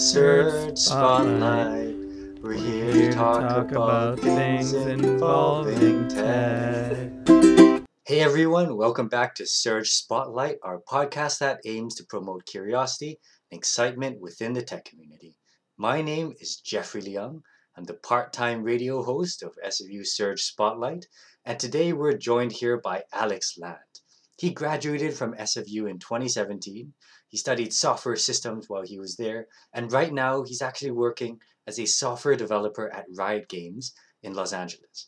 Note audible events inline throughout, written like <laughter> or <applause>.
Surge Spotlight. We're here to talk, about things involving tech. Hey everyone, welcome back to Surge Spotlight, our podcast that aims to promote curiosity and excitement within the tech community. My name is Jeffrey Leung. I'm the part time radio host of SFU Surge Spotlight, and today we're joined here by Alex Land. He graduated from SFU in 2017 he studied software systems while he was there, and right now he's actually working as a software developer at Riot Games in Los Angeles.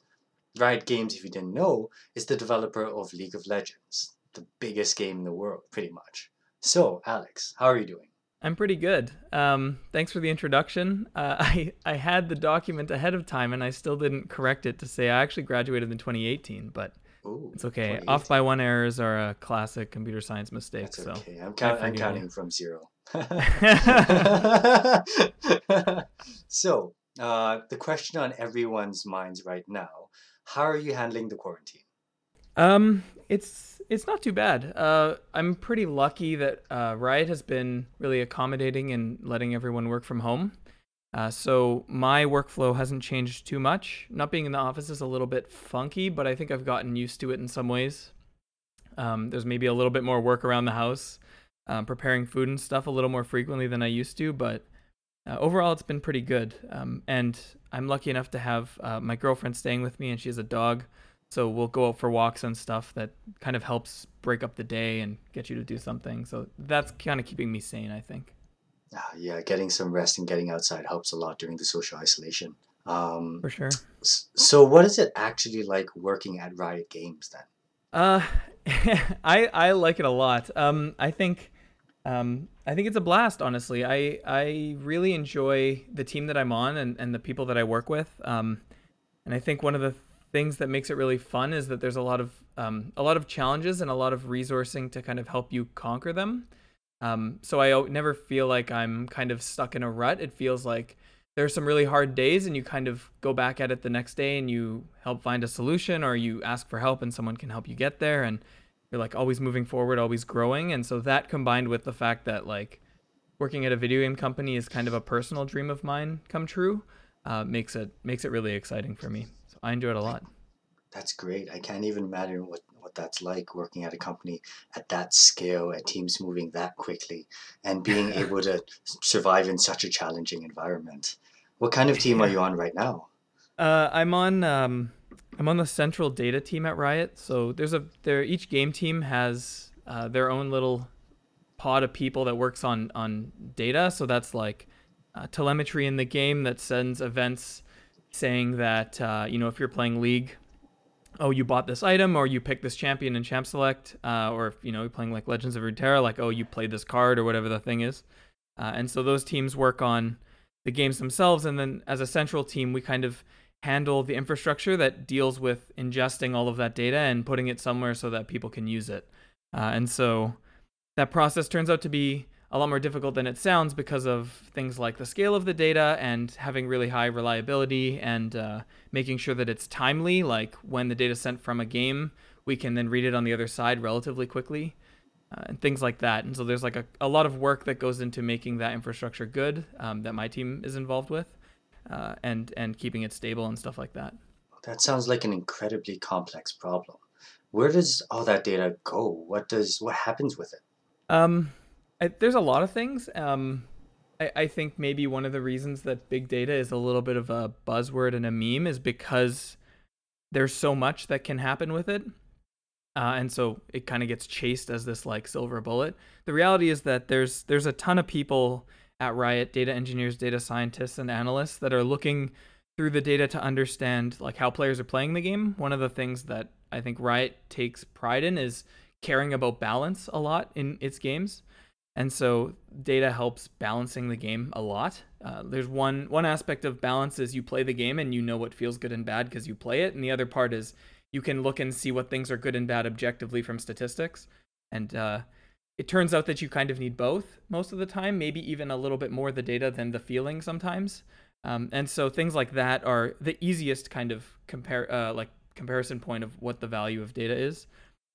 Riot Games, if you didn't know, is the developer of League of Legends, the biggest game in the world, pretty much. So, Alex, how are you doing? I'm pretty good. Um, thanks for the introduction. Uh, <laughs> I I had the document ahead of time, and I still didn't correct it to say I actually graduated in 2018, but Ooh, it's okay. Off by one errors are a classic computer science mistake. That's so okay. I'm, count- I'm counting from zero. <laughs> <laughs> so, uh, the question on everyone's minds right now: How are you handling the quarantine? Um, it's it's not too bad. Uh, I'm pretty lucky that uh, Riot has been really accommodating and letting everyone work from home. Uh, so my workflow hasn't changed too much. Not being in the office is a little bit funky, but I think I've gotten used to it in some ways. Um, there's maybe a little bit more work around the house, um, preparing food and stuff a little more frequently than I used to, but uh, overall it's been pretty good. Um, and I'm lucky enough to have uh, my girlfriend staying with me, and she has a dog. So we'll go out for walks and stuff that kind of helps break up the day and get you to do something. So that's kind of keeping me sane, I think. Uh, yeah, getting some rest and getting outside helps a lot during the social isolation. Um, For sure. So, what is it actually like working at Riot Games then? Uh, <laughs> I I like it a lot. Um, I think, um, I think it's a blast. Honestly, I I really enjoy the team that I'm on and, and the people that I work with. Um, and I think one of the things that makes it really fun is that there's a lot of um, a lot of challenges and a lot of resourcing to kind of help you conquer them. Um, so I never feel like I'm kind of stuck in a rut. It feels like there's some really hard days and you kind of go back at it the next day and you help find a solution or you ask for help and someone can help you get there and you're like always moving forward, always growing. And so that combined with the fact that like working at a video game company is kind of a personal dream of mine come true, uh, makes it makes it really exciting for me. So I enjoy it a lot. That's great. I can't even imagine what what that's like working at a company at that scale, at teams moving that quickly, and being <laughs> able to survive in such a challenging environment. What kind of team are you on right now? Uh, I'm on um, I'm on the central data team at Riot. So there's a there each game team has uh, their own little pod of people that works on on data. So that's like uh, telemetry in the game that sends events saying that uh, you know if you're playing League oh, you bought this item or you picked this champion in Champ Select, uh, or you know, you're playing like Legends of Runeterra, like oh, you played this card or whatever the thing is. Uh, and so those teams work on the games themselves, and then as a central team, we kind of handle the infrastructure that deals with ingesting all of that data and putting it somewhere so that people can use it. Uh, and so that process turns out to be a lot more difficult than it sounds because of things like the scale of the data and having really high reliability and uh, making sure that it's timely. Like when the data sent from a game, we can then read it on the other side relatively quickly. Uh, and things like that. And so there's like a, a lot of work that goes into making that infrastructure good um, that my team is involved with, uh, and and keeping it stable and stuff like that. That sounds like an incredibly complex problem. Where does all that data go? What does what happens with it? Um, I, there's a lot of things. Um, I, I think maybe one of the reasons that big data is a little bit of a buzzword and a meme is because there's so much that can happen with it. Uh, and so it kind of gets chased as this like silver bullet. The reality is that there's there's a ton of people at Riot, data engineers, data scientists, and analysts that are looking through the data to understand like how players are playing the game. One of the things that I think Riot takes pride in is caring about balance a lot in its games. And so data helps balancing the game a lot. Uh, there's one one aspect of balance is you play the game and you know what feels good and bad because you play it, and the other part is you can look and see what things are good and bad objectively from statistics. And uh, it turns out that you kind of need both most of the time, maybe even a little bit more the data than the feeling sometimes. Um, and so things like that are the easiest kind of compare uh, like comparison point of what the value of data is.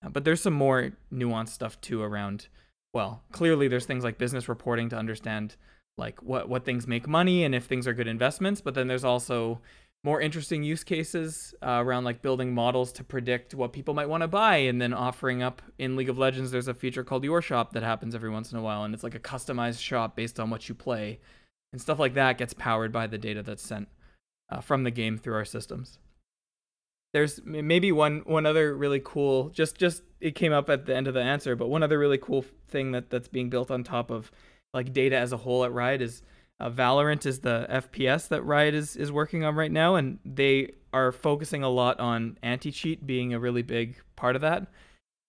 Uh, but there's some more nuanced stuff too around well, clearly there's things like business reporting to understand like what what things make money and if things are good investments. But then there's also more interesting use cases uh, around like building models to predict what people might want to buy and then offering up in League of Legends there's a feature called your shop that happens every once in a while and it's like a customized shop based on what you play and stuff like that gets powered by the data that's sent uh, from the game through our systems there's maybe one one other really cool just just it came up at the end of the answer but one other really cool thing that that's being built on top of like data as a whole at riot is uh, Valorant is the FPS that Riot is is working on right now, and they are focusing a lot on anti cheat being a really big part of that.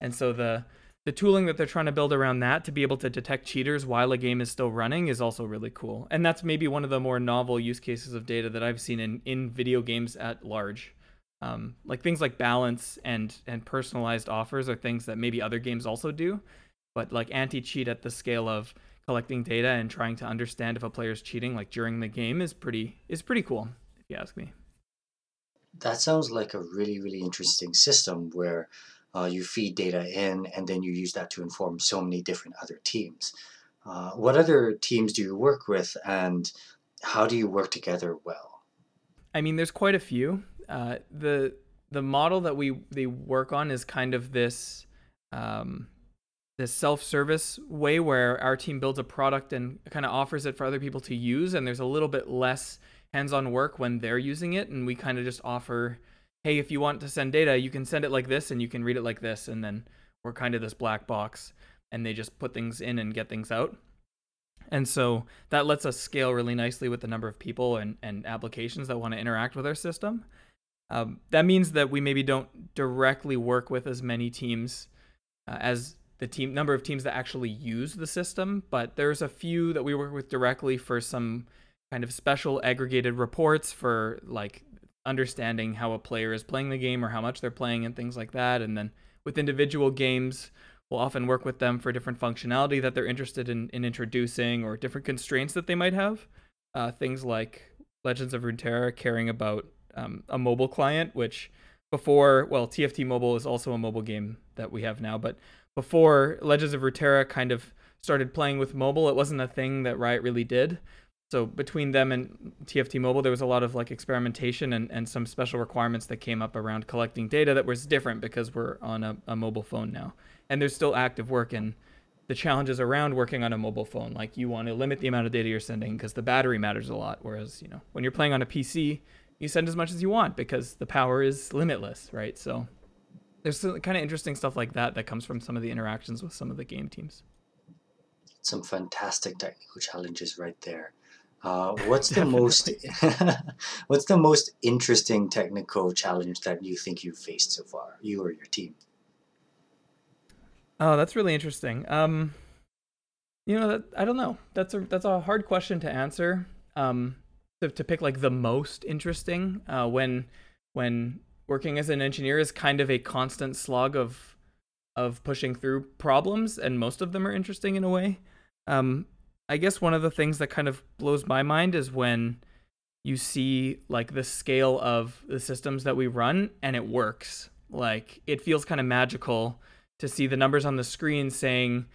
And so the the tooling that they're trying to build around that to be able to detect cheaters while a game is still running is also really cool. And that's maybe one of the more novel use cases of data that I've seen in in video games at large. Um, like things like balance and and personalized offers are things that maybe other games also do, but like anti cheat at the scale of collecting data and trying to understand if a player is cheating like during the game is pretty is pretty cool if you ask me. That sounds like a really really interesting system where uh, you feed data in and then you use that to inform so many different other teams. Uh, what other teams do you work with and how do you work together well? I mean there's quite a few uh, the the model that we they work on is kind of this um, this self-service way where our team builds a product and kind of offers it for other people to use and there's a little bit less hands-on work when they're using it and we kind of just offer hey if you want to send data you can send it like this and you can read it like this and then we're kind of this black box and they just put things in and get things out. And so that lets us scale really nicely with the number of people and, and applications that want to interact with our system um, that means that we maybe don't directly work with as many teams uh, as the team number of teams that actually use the system, but there's a few that we work with directly for some kind of special aggregated reports for like understanding how a player is playing the game or how much they're playing and things like that. And then with individual games, we'll often work with them for different functionality that they're interested in, in introducing or different constraints that they might have. Uh, things like Legends of Runeterra caring about um, a mobile client, which before, well, TFT Mobile is also a mobile game that we have now, but before Legends of Runeterra kind of started playing with mobile, it wasn't a thing that Riot really did. So between them and TFT Mobile, there was a lot of like experimentation and, and some special requirements that came up around collecting data that was different because we're on a, a mobile phone now. And there's still active work in the challenges around working on a mobile phone. Like you want to limit the amount of data you're sending because the battery matters a lot. Whereas, you know, when you're playing on a PC, you send as much as you want because the power is limitless, right? So there's some kind of interesting stuff like that that comes from some of the interactions with some of the game teams. Some fantastic technical challenges right there. Uh, <laughs> what's the most <laughs> what's the most interesting technical challenge that you think you've faced so far, you or your team? Oh, that's really interesting. Um, you know, that, I don't know. That's a that's a hard question to answer. Um, to, to pick like the most interesting uh, when when working as an engineer is kind of a constant slog of of pushing through problems, and most of them are interesting in a way. Um, I guess one of the things that kind of blows my mind is when you see like the scale of the systems that we run and it works. Like it feels kind of magical to see the numbers on the screen saying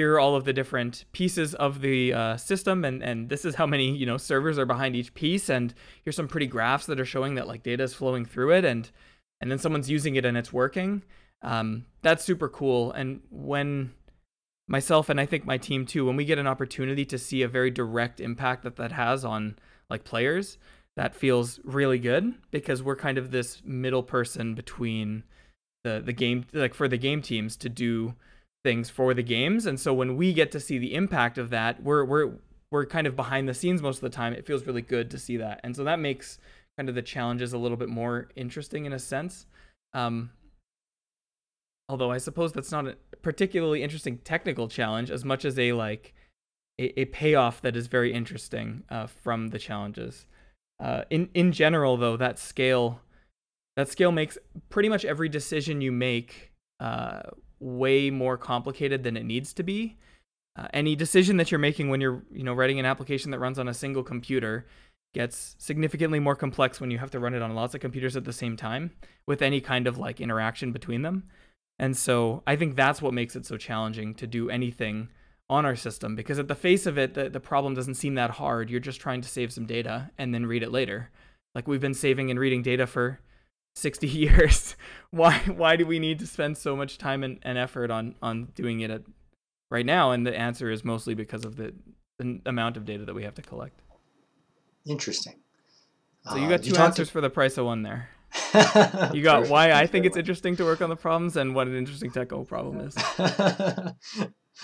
here are all of the different pieces of the uh, system and and this is how many you know servers are behind each piece and here's some pretty graphs that are showing that like data is flowing through it and and then someone's using it and it's working. Um, that's super cool and when myself and i think my team too when we get an opportunity to see a very direct impact that that has on like players that feels really good because we're kind of this middle person between the the game like for the game teams to do things for the games. And so when we get to see the impact of that we're we're we're kind of behind the scenes most of the time. It feels really good to see that. And so that makes kind of the challenges a little bit more interesting in a sense. Um, although i suppose that's not a particularly interesting technical challenge as much as a like a, a payoff that is very interesting uh, from the challenges. Uh, in in general though that scale that scale makes pretty much every decision you make uh, way more complicated than it needs to be. Uh, any decision that you're making when you're, you know, writing an application that runs on a single computer gets significantly more complex when you have to run it on lots of computers at the same time with any kind of like interaction between them. And so I think that's what makes it so challenging to do anything on our system because at the face of it the, the problem doesn't seem that hard you're just trying to save some data and then read it later like we've been saving and reading data for 60 <laughs> years. Why why do we need to spend so much time and, and effort on on doing it at, right now? And the answer is mostly because of the, the amount of data that we have to collect. Interesting. So you got uh, two you answers to... for the price of one there. <laughs> You got why I think it's interesting to work on the problems and what an interesting technical problem is.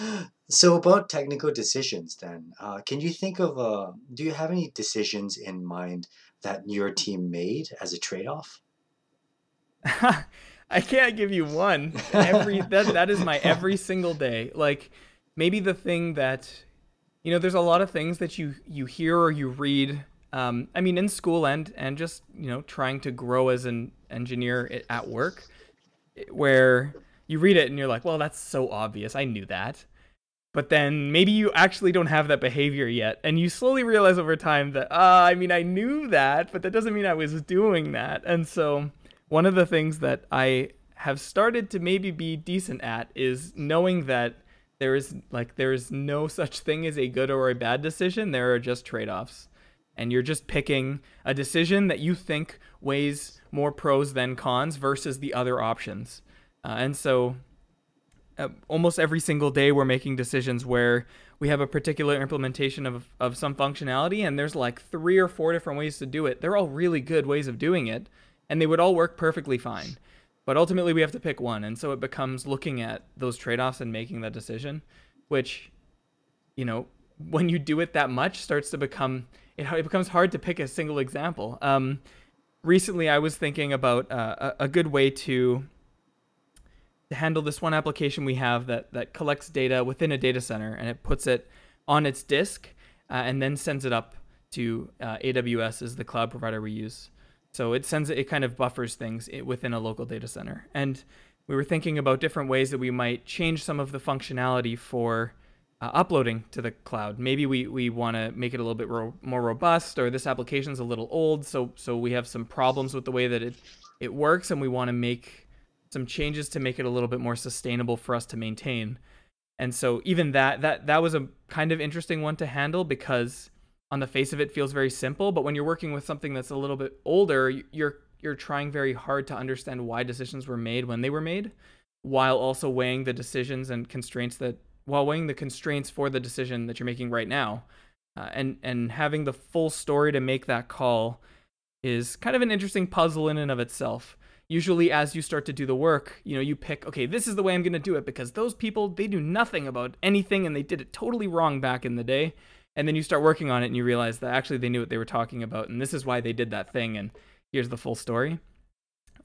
<laughs> so about technical decisions, then, uh, can you think of uh, do you have any decisions in mind that your team made as a trade-off? <laughs> I can't give you one. Every <laughs> that that is my every single day. Like maybe the thing that you know, there's a lot of things that you you hear or you read um, I mean, in school and and just you know trying to grow as an engineer at work, where you read it and you're like, well, that's so obvious. I knew that. But then maybe you actually don't have that behavior yet, and you slowly realize over time that, uh, I mean, I knew that, but that doesn't mean I was doing that. And so, one of the things that I have started to maybe be decent at is knowing that there is like there is no such thing as a good or a bad decision. There are just trade-offs and you're just picking a decision that you think weighs more pros than cons versus the other options. Uh, and so uh, almost every single day we're making decisions where we have a particular implementation of, of some functionality and there's like three or four different ways to do it. They're all really good ways of doing it and they would all work perfectly fine. But ultimately we have to pick one. And so it becomes looking at those trade-offs and making that decision, which, you know, when you do it that much starts to become it, it becomes hard to pick a single example. Um, recently, I was thinking about uh, a, good way to to handle this one application we have that that collects data within a data center and it puts it on its disk uh, and then sends it up to uh, AWS as the cloud provider we use. So it sends it, kind of buffers things within a local data center. And we were thinking about different ways that we might change some of the functionality for uh, uploading to the cloud. Maybe we, we want to make it a little bit ro- more robust, or this application is a little old, so so we have some problems with the way that it it works, and we want to make some changes to make it a little bit more sustainable for us to maintain. And so even that that that was a kind of interesting one to handle because on the face of it feels very simple, but when you're working with something that's a little bit older, you're you're trying very hard to understand why decisions were made when they were made, while also weighing the decisions and constraints that while weighing the constraints for the decision that you're making right now. Uh, and and having the full story to make that call is kind of an interesting puzzle in and of itself. Usually as you start to do the work, you know, you pick, okay, this is the way I'm going to do it because those people, they do nothing about anything and they did it totally wrong back in the day. And then you start working on it and you realize that actually they knew what they were talking about and this is why they did that thing and here's the full story.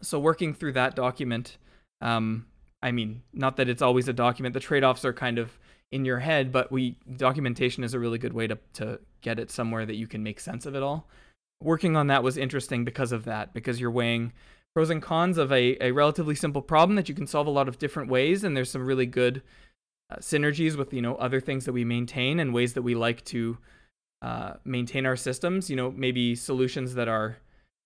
So working through that document um, I mean, not that it's always a document. The trade-offs are kind of in your head, but we documentation is a really good way to to get it somewhere that you can make sense of it all. Working on that was interesting because of that, because you're weighing pros and cons of a, a relatively simple problem that you can solve a lot of different ways, and there's some really good uh, synergies with you know other things that we maintain and ways that we like to uh, maintain our systems. You know, maybe solutions that are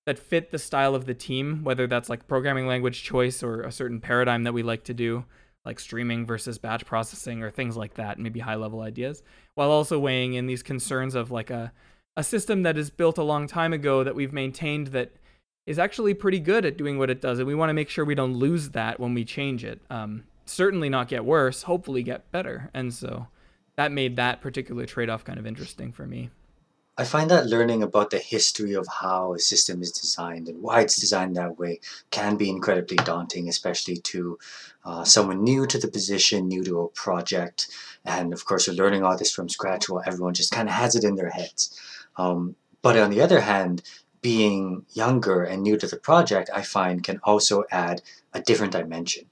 that fit the style of the team, whether that's like programming language choice or a certain paradigm that we like to do, like streaming versus batch processing or things like that, maybe high level ideas, while also weighing in these concerns of like a, a system that is built a long time ago that we've maintained that is actually pretty good at doing what it does. And we want to make sure we don't lose that when we change it. Um, certainly not get worse, hopefully get better. And so that made that particular trade off kind of interesting for me. I find that learning about the history of how a system is designed and why it's designed that way can be incredibly daunting, especially to uh, someone new to the position, new to a project. And of course, you're learning all this from scratch while everyone just kind of has it in their heads. Um, but on the other hand, being younger and new to the project, I find can also add a different dimension.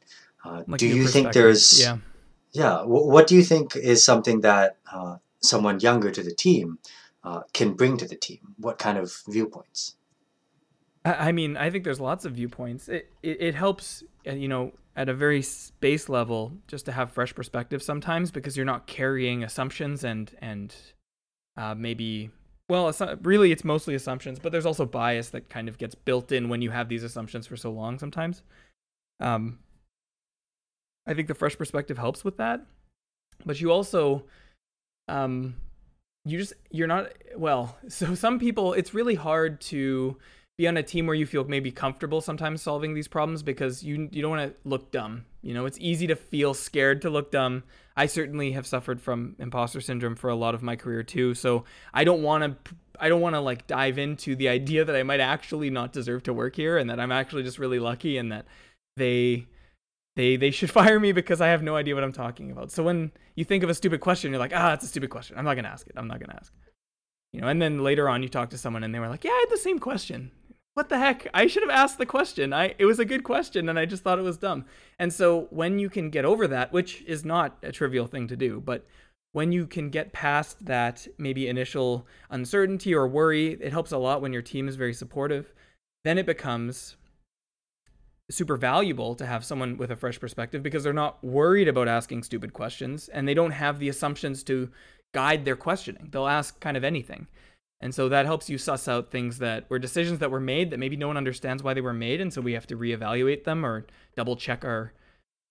Uh, like do you think there's, yeah, yeah, w- what do you think is something that uh, someone younger to the team uh, can bring to the team? What kind of viewpoints? I mean, I think there's lots of viewpoints. It, it, it helps, uh, you know, at a very base level, just to have fresh perspective sometimes because you're not carrying assumptions and and uh, maybe well, really it's mostly assumptions, but there's also bias that kind of gets built in when you have these assumptions for so long. Sometimes, um, I think the fresh perspective helps with that. but you also um you just you're not well <laughs> so some people it's really hard to be on a team where you feel maybe comfortable sometimes solving these problems because you you don't want to look dumb you know it's easy to feel scared to look dumb i certainly have suffered from imposter syndrome for a lot of my career too so i don't want to i don't want to like dive into the idea that i might actually not deserve to work here and that i'm actually just really lucky and that they they they should <laughs> fire me because I have no idea what I'm talking about. So when you think of a stupid question, you're like, ah, it's a stupid question. I'm not gonna ask it. I'm not gonna ask. You know, and then later on you talk to someone and they were like, yeah, I had the same question. What the heck? I should have asked the question. I it was a good question and I just thought it was dumb. And so when you can get over that, which is not a trivial thing to do, but when you can get past that maybe initial uncertainty or worry, it helps a lot when your team is very supportive. Then it becomes super valuable to have someone with a fresh perspective because they're not worried about asking stupid questions and they don't have the assumptions to guide their questioning. They'll ask kind of anything. And so that helps you suss out things that were decisions that were made that maybe no one understands why they were made. And so we have to reevaluate them or double check our,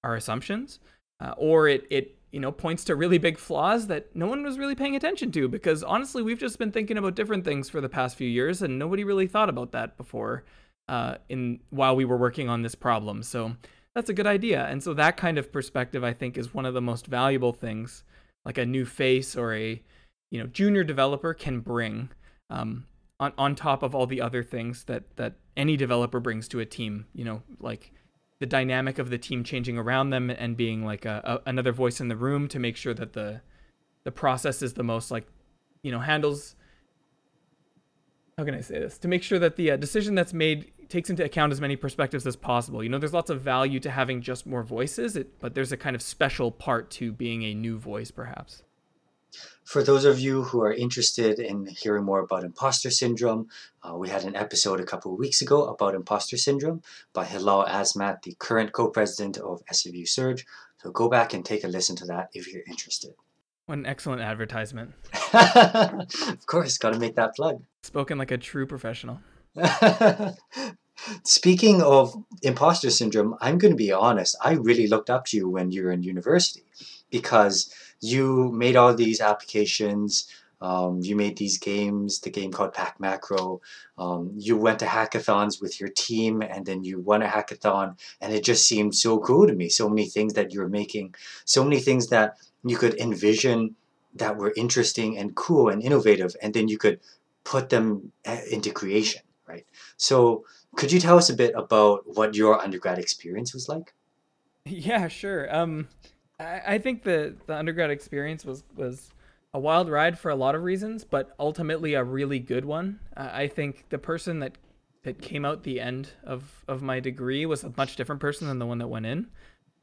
our assumptions. Uh, or it, it, you know, points to really big flaws that no one was really paying attention to because honestly, we've just been thinking about different things for the past few years and nobody really thought about that before uh, in while we were working on this problem. So that's a good idea. And so that kind of perspective, I think, is one of the most valuable things, like a new face or a you know junior developer can bring um, on on top of all the other things that that any developer brings to a team. You know, like the dynamic of the team changing around them and being like a, a another voice in the room to make sure that the the process is the most like you know handles how can I say this to make sure that the uh, decision that's made takes into account as many perspectives as possible. You know, there's lots of value to having just more voices, it, but there's a kind of special part to being a new voice, perhaps. For those of you who are interested in hearing more about imposter syndrome, uh, we had an episode a couple of weeks ago about imposter syndrome by Hilal Azmat, the current co-president of SFU Surge. So go back and take a listen to that if you're interested. What an excellent advertisement. <laughs> of course, got to make that plug. Spoken like a true professional. <laughs> Speaking of imposter syndrome, I'm going to be honest. I really looked up to you when you were in university because you made all these applications. Um, you made these games, the game called Pack Macro. Um, you went to hackathons with your team and then you won a hackathon, and it just seemed so cool to me. So many things that you were making, so many things that you could envision that were interesting and cool and innovative, and then you could put them eh, into creation, right? So, could you tell us a bit about what your undergrad experience was like? Yeah, sure. Um, I, I think the the undergrad experience was was a wild ride for a lot of reasons, but ultimately a really good one. Uh, I think the person that that came out the end of of my degree was a much different person than the one that went in,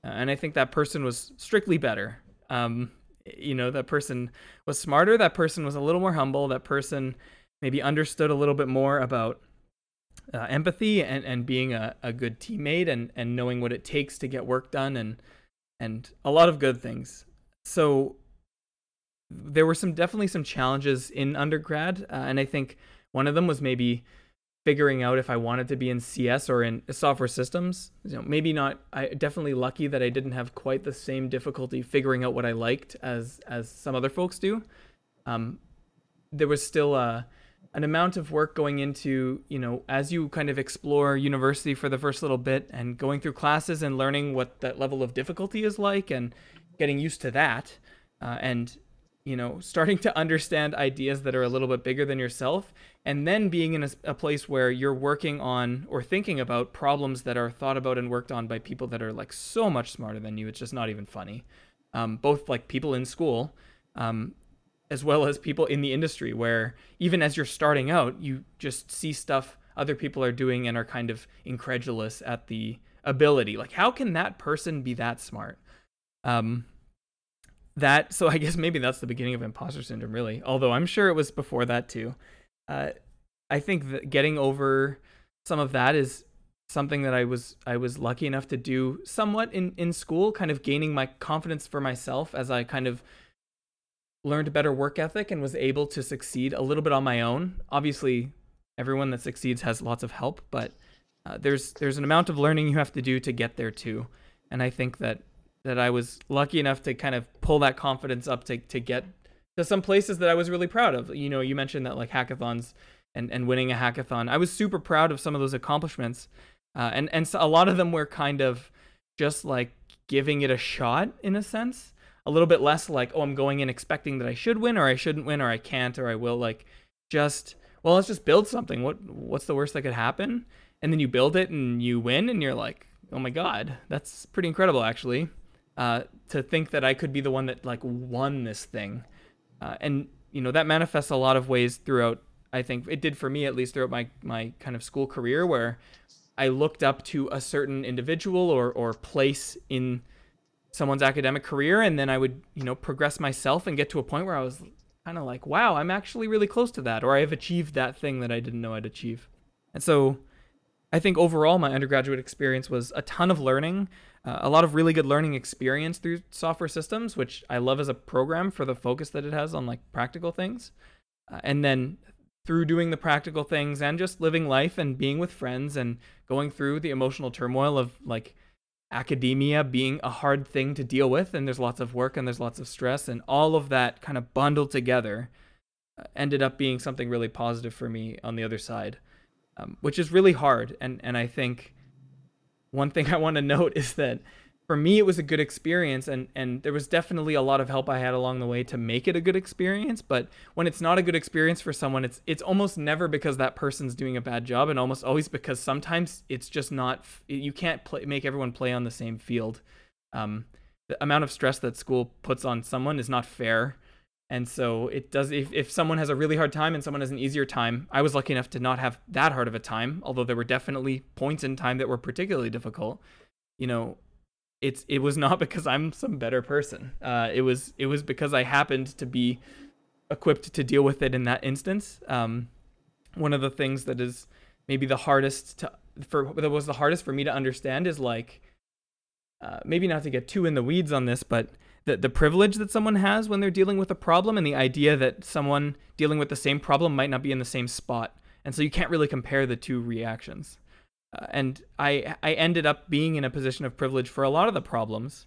uh, and I think that person was strictly better. Um, you know, that person was smarter. That person was a little more humble. That person maybe understood a little bit more about uh, empathy and, and being a, a good teammate and, and knowing what it takes to get work done and and a lot of good things. So there were some definitely some challenges in undergrad, uh, and I think one of them was maybe figuring out if I wanted to be in CS or in software systems. You know, maybe not. I definitely lucky that I didn't have quite the same difficulty figuring out what I liked as as some other folks do. Um, there was still a an amount of work going into you know as you kind of explore university for the first little bit and going through classes and learning what that level of difficulty is like and getting used to that uh, and you know <laughs> starting to understand ideas that are a little bit bigger than yourself and then being in a, a, place where you're working on or thinking about problems that are thought about and worked on by people that are like so much smarter than you it's just not even funny. Um, both like people in school um, as well as people in the industry where even as you're starting out you just see stuff other people are doing and are kind of incredulous at the ability. Like how can that person be that smart? Um that so i guess maybe that's the beginning of imposter syndrome really. Although i'm sure it was before that too. Uh i think that getting over some of that is something that i was i was lucky enough to do somewhat in in school kind of gaining my confidence for myself as i kind of learned a better work ethic and was able to succeed a little bit on my own. Obviously, everyone that succeeds has lots of help, but uh, there's there's an amount of learning you have to do to get there too. And I think that that I was lucky enough to kind of pull that confidence up to to get to some places that I was really proud of. You know, you mentioned that like hackathons and and winning a hackathon. I was super proud of some of those accomplishments, uh, and and so a lot of them were kind of just like giving it a shot in a sense. A little bit less like, oh, I'm going in expecting that I should win or I shouldn't win or I can't or I will. Like, just well, let's just build something. What what's the worst that could happen? And then you build it and you win, and you're like, oh my god, that's pretty incredible actually. Uh, to think that I could be the one that like won this thing, uh, and you know that manifests a lot of ways throughout. I think it did for me at least throughout my my kind of school career where I looked up to a certain individual or or place in someone's academic career, and then I would you know progress myself and get to a point where I was kind of like, wow, I'm actually really close to that, or I have achieved that thing that I didn't know I'd achieve. And so I think overall, my undergraduate experience was a ton of learning, uh, a lot of really good learning experience through software systems, which I love as a program for the focus that it has on like practical things. Uh, and then through doing the practical things and just living life and being with friends and going through the emotional turmoil of like academia being a hard thing to deal with and there's lots of work and there's lots of stress and all of that kind of bundled together uh, ended up being something really positive for me on the other side um, which is really hard. And and I think one thing <laughs> I want to note is that for me it was a good experience and and there was definitely a lot of help I had along the way to make it a good experience but when it's not a good experience for someone it's it's almost never because that person's doing a bad job and almost always because sometimes it's just not you can't play, make everyone play on the same field um, the amount of stress that school puts on someone is not fair and so it does if, if someone has a really hard time and someone has an easier time, I was lucky enough to not have that hard of a time, although there were definitely points in time that were particularly difficult. You know, it's it was not <laughs> because I'm some better person. Uh, it was it was because I happened to be equipped to deal with it in that instance. Um, one of the things that is maybe the hardest to for that was the hardest for me to understand is like uh, maybe not to get too in the weeds on this, but the, the privilege that someone has when they're dealing with a problem and the idea that someone dealing with the same problem might not be in the same spot. And so you can't really compare the two reactions. Uh, and I I ended up being in a position of privilege for a lot of the problems,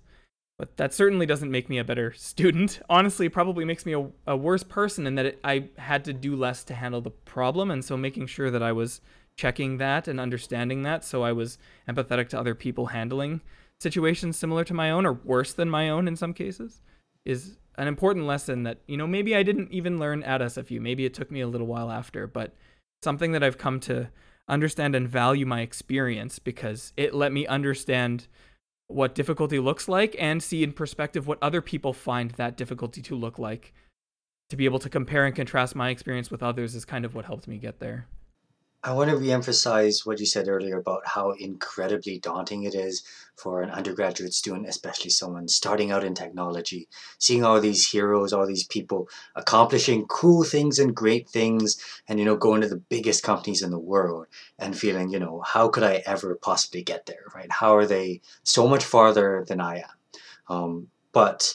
but that certainly doesn't make me a better <laughs> student. Honestly, probably makes me a, a worse person in that it, I had to do less to handle the problem, and so making sure that I was checking that and understanding that, so I was empathetic to other people handling situations similar to my own or worse than my own in some cases is an important lesson that you know maybe I didn't even learn at SFU. Maybe it took me a little while after, but something that I've come to understand and value my experience because it let me understand what difficulty looks like and see in perspective what other people find that difficulty to look like. To be able to compare and contrast my experience with others is kind of what helped me get there. I want to reemphasize what you said earlier about how incredibly daunting it is for an undergraduate student, especially someone starting out in technology, seeing all these heroes, all these people accomplishing cool things and great things, and you know, going to the biggest companies in the world and feeling, you know, how could I ever possibly get there, right? How are they so much farther than I am? Um, but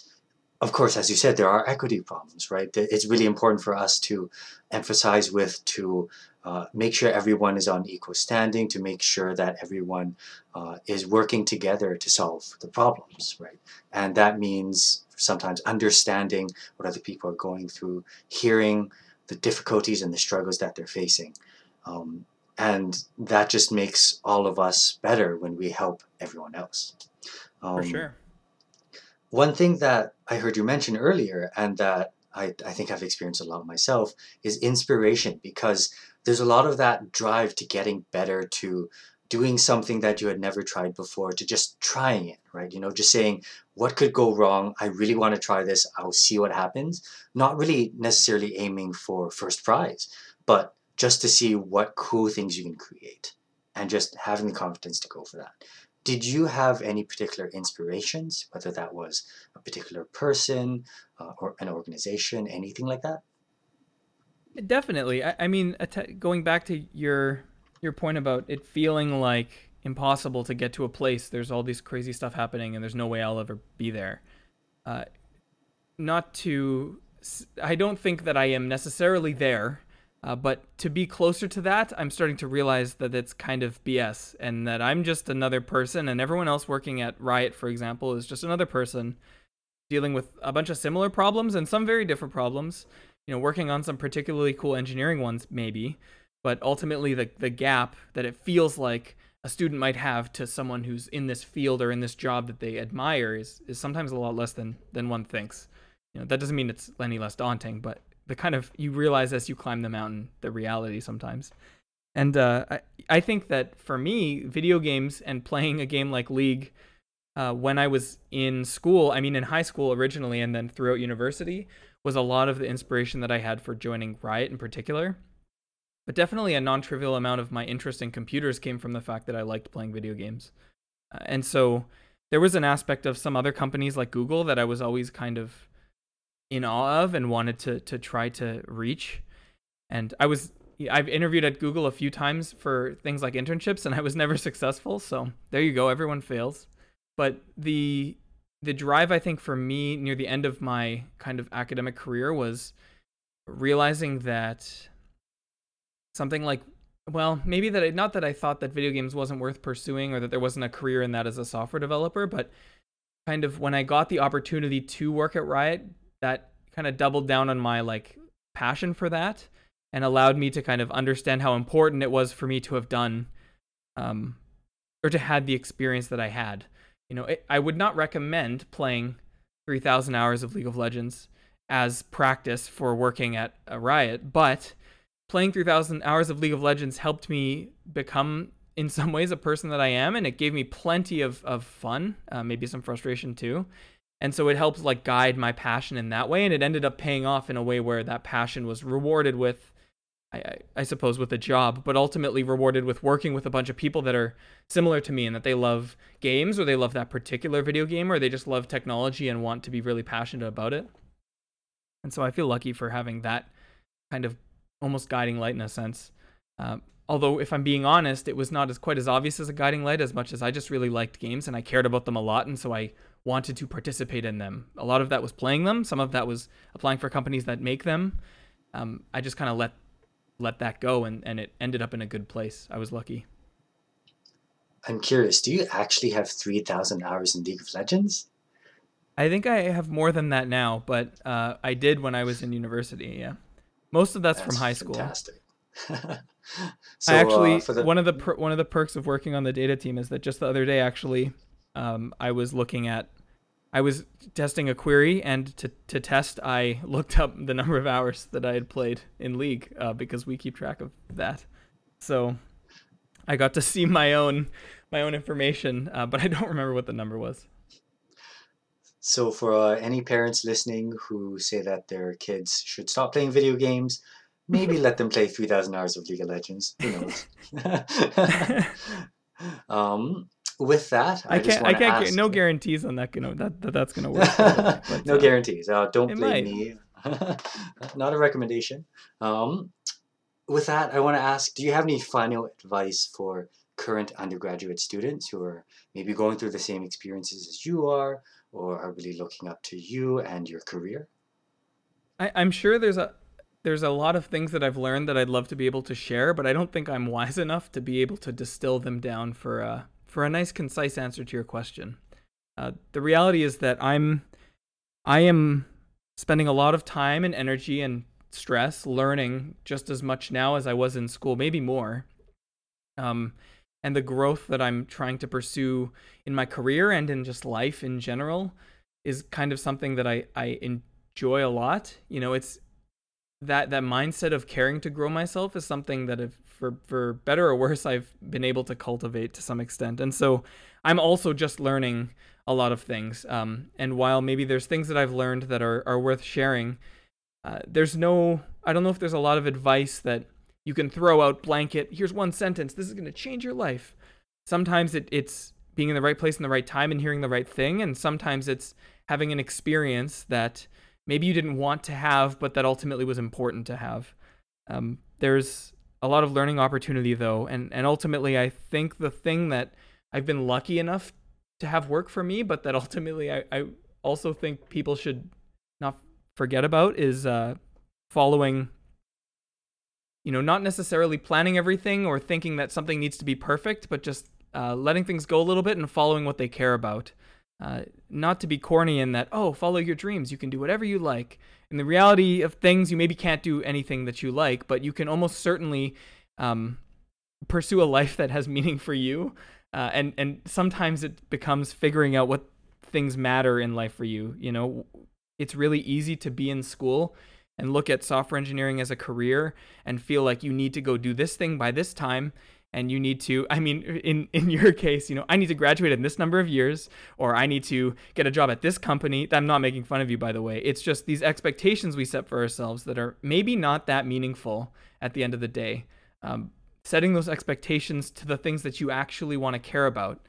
of course, as you said, there are equity problems, right? It's really important for us to emphasize with to uh, make sure everyone is on equal standing, to make sure that everyone uh, is working together to solve the problems, right? And that means sometimes understanding what other people are going through, hearing the difficulties and the struggles that they're facing. Um, and that just makes all of us better when we help everyone else. Um, For sure. One thing that I heard you mention earlier, and that I, I think I've experienced a lot myself, is inspiration because there's a lot of that drive to getting better, to doing something that you had never tried before, to just trying it, right? You know, just saying, what could go wrong? I really want to try this. I'll see what happens. Not really necessarily aiming for first prize, but just to see what cool things you can create and just having the confidence to go for that. Did you have any particular inspirations, whether that was a particular person uh, or an organization, anything like that? Definitely. I, I mean, going back to your your point about it feeling like impossible to get to a place. There's all this crazy stuff happening, and there's no way I'll ever be there. Uh, not to, I don't think that I am necessarily there, Uh, but to be closer to that, I'm starting to realize that it's kind of BS and that I'm just another person, and everyone else working at Riot, for example, is just another person dealing with a bunch of similar problems and some very different problems. You know, working on some particularly cool engineering ones, maybe, but ultimately the the gap that it feels like a student might have to someone who's in this field or in this job that they admire is is sometimes a lot less than than one thinks. You know, that doesn't mean it's any less daunting, but the kind of you realize as you climb the mountain the reality sometimes. And uh, I I think that for me, video games and playing a game like League, uh, when I was in school, I mean in high school originally, and then throughout university, was a lot of the inspiration that I had for joining Riot in particular. But definitely a non-trivial amount of my interest in computers came from the fact that I liked playing video games, uh, and so there was an aspect of some other companies like Google that I was always kind of in awe of and wanted to to try to reach. And I was I've interviewed at Google a few times for things like internships and I was never <laughs> successful. So there you go, everyone fails. But the the drive I think for me near the end of my kind of academic career was realizing that something like well, maybe that not that I thought that video games wasn't worth pursuing or that there wasn't a career in that as a software developer, but kind of when I got the opportunity to work at Riot, that kind of doubled down on my like passion for that and allowed me to kind of understand how important it was for me to have done um, or to had the experience that I had. You know, it, I would not recommend playing 3,000 hours of League of Legends as practice for working at a Riot, but playing 3,000 hours of League of Legends helped me become, in some ways, a person that I am, and it gave me plenty of, of fun, uh, maybe some frustration too and so it helped like guide my passion in that way and it ended up paying off in a way where that passion was rewarded with I, I, suppose with a job but ultimately rewarded with working with a bunch of people that are similar to me and that they love games or they love that particular video game or they just love technology and want to be really passionate about it. And so i feel lucky for having that kind of almost guiding light in a sense. Uh, although if i'm being honest it was not as quite as obvious as a guiding light as much as i just really liked games and i cared about them a lot and so i wanted to participate in them. A lot of that was playing them. Some of that was applying for companies that make them. Um, I just kind of let let that go, and and it ended up in a good place. I was lucky. I'm curious. Do you actually have three thousand hours in League of Legends? I think I have more than that now, but uh, I did when I was in university. Yeah, most of that's, that's from high school. Fantastic. <laughs> so, I actually uh, the... one of the per- one of the perks of working on the data team is that just the other day, actually, um, I was looking at I was testing a query, and to, to test, I <laughs> looked up the number of hours that I had played in League uh, because we keep track of that. So I got to see my own my own information, uh, but I <laughs> don't remember what the number was. So, for uh, any parents listening who say that their kids should stop playing video games, maybe <laughs> let them play 3,000 hours of League of Legends. Who knows? um, with that, I, I can't. I can't. Get, no guarantees on that. You know that, that that's going to work. <laughs> But, no uh, guarantees. Uh, don't blame me. <laughs> Not a recommendation. Um, with that, I want to ask: Do you have any final advice for current undergraduate students who are maybe going through the same experiences as you are, or are really looking up to you and your career? I, I'm sure there's a there's a lot of things that I've learned that I'd love to be able to share, but I don't think I'm wise enough to be able to distill them down for uh, for a nice concise answer to your question. Uh, the reality is that I'm I am spending a lot of time and energy and stress learning just as much now as I was in school, maybe more. Um, and the growth that I'm trying to pursue in my career and in just life in general is kind of something that I, I enjoy a lot. You know, it's that that mindset of caring to grow myself is something that if for for better or worse I've been able to cultivate to some extent. And so I'm also just learning a lot of things. Um, and while maybe there's things that I've learned that are are worth sharing, uh, there's no I don't know if there's a lot of advice that you can throw out blanket. Here's one sentence. This is going to change your life. Sometimes it, it's being in the right place in the right time and hearing the right thing, and sometimes it's having an experience that maybe you didn't want to have, but that ultimately was important to have. Um, there's a lot of learning opportunity though, and and ultimately, I think the thing that I've been lucky enough to have work for me, but that <laughs> ultimately I, I also think people should not forget about is uh, following you know, not necessarily planning everything or thinking that something needs to be perfect, but just uh, letting things go a little bit and following what they care about. Uh, not to be corny in that, oh, follow your dreams. You can do whatever you like. In the reality of things, you maybe can't do anything that you like, but you can almost certainly um, pursue a life <laughs> that has meaning for you. Uh, and and sometimes it becomes figuring out what things matter in life for you. You know, it's really easy to be in school and look at software engineering as a career and feel like you need to go do this thing by this time and you need to i mean in in your case you know i need to graduate in this number of years or i need to get a job at this company i'm not making fun of you by the way it's just these expectations we set for ourselves that are maybe not that meaningful at the end of the day um, setting those expectations to the things that you actually want to care about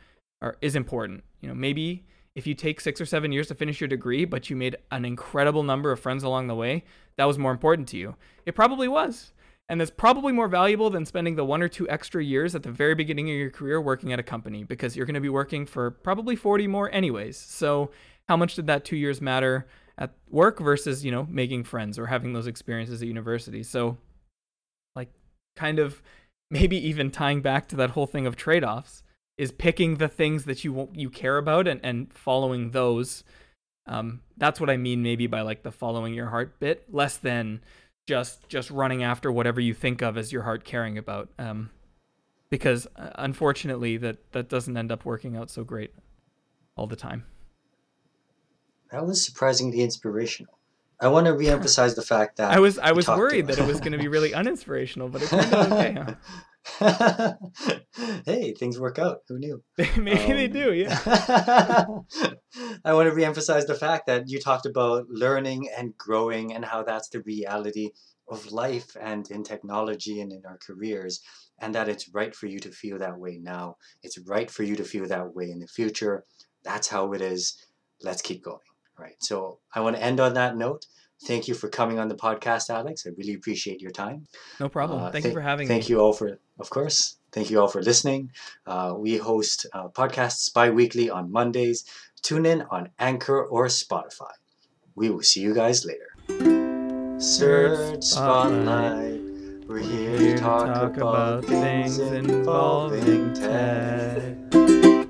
are, is important you know maybe if you take six or seven years to finish your degree, but you made an incredible number of friends along the way, that was more important to you. It probably was. And that's probably more valuable than spending the one or two extra years at the very beginning of your career working at a company because you're going to be working for probably 40 more anyways. So, how much did that two years matter at work versus, you know, making friends or having those experiences at university? So, like, kind of <laughs> maybe even tying back to that whole thing of trade offs is picking the things that you you care about and, and following those. Um, that's what I mean maybe by like the following your heart bit, less than just just running after whatever you think of as your heart caring about. Um, because uh, unfortunately, that that doesn't end up working out so great all the time. That was surprisingly inspirational. I want to reemphasize the fact that <laughs> I was I was worried that it was going to be really <laughs> uninspirational, but it turned out okay. Huh? <laughs> <laughs> hey, things work out. Who knew? <laughs> Maybe um, they do, yeah. <laughs> I want to reemphasize the fact that you talked about learning and growing and how that's the reality of life and in technology and in our careers, and that it's right for you to feel that way now. It's right for you to feel that way in the future. That's how it is. Let's keep going. Right. So I want to end on that note. Thank you for coming on the podcast, Alex. I really appreciate your time. No problem. Uh, thank th- you for having thank me. Thank you all for, of course, thank you all for listening. Uh, we host uh, podcasts bi weekly on Mondays. Tune in on Anchor or Spotify. We will see you guys later. Search Spotlight. We're here, to talk, talk about, about things involving tech.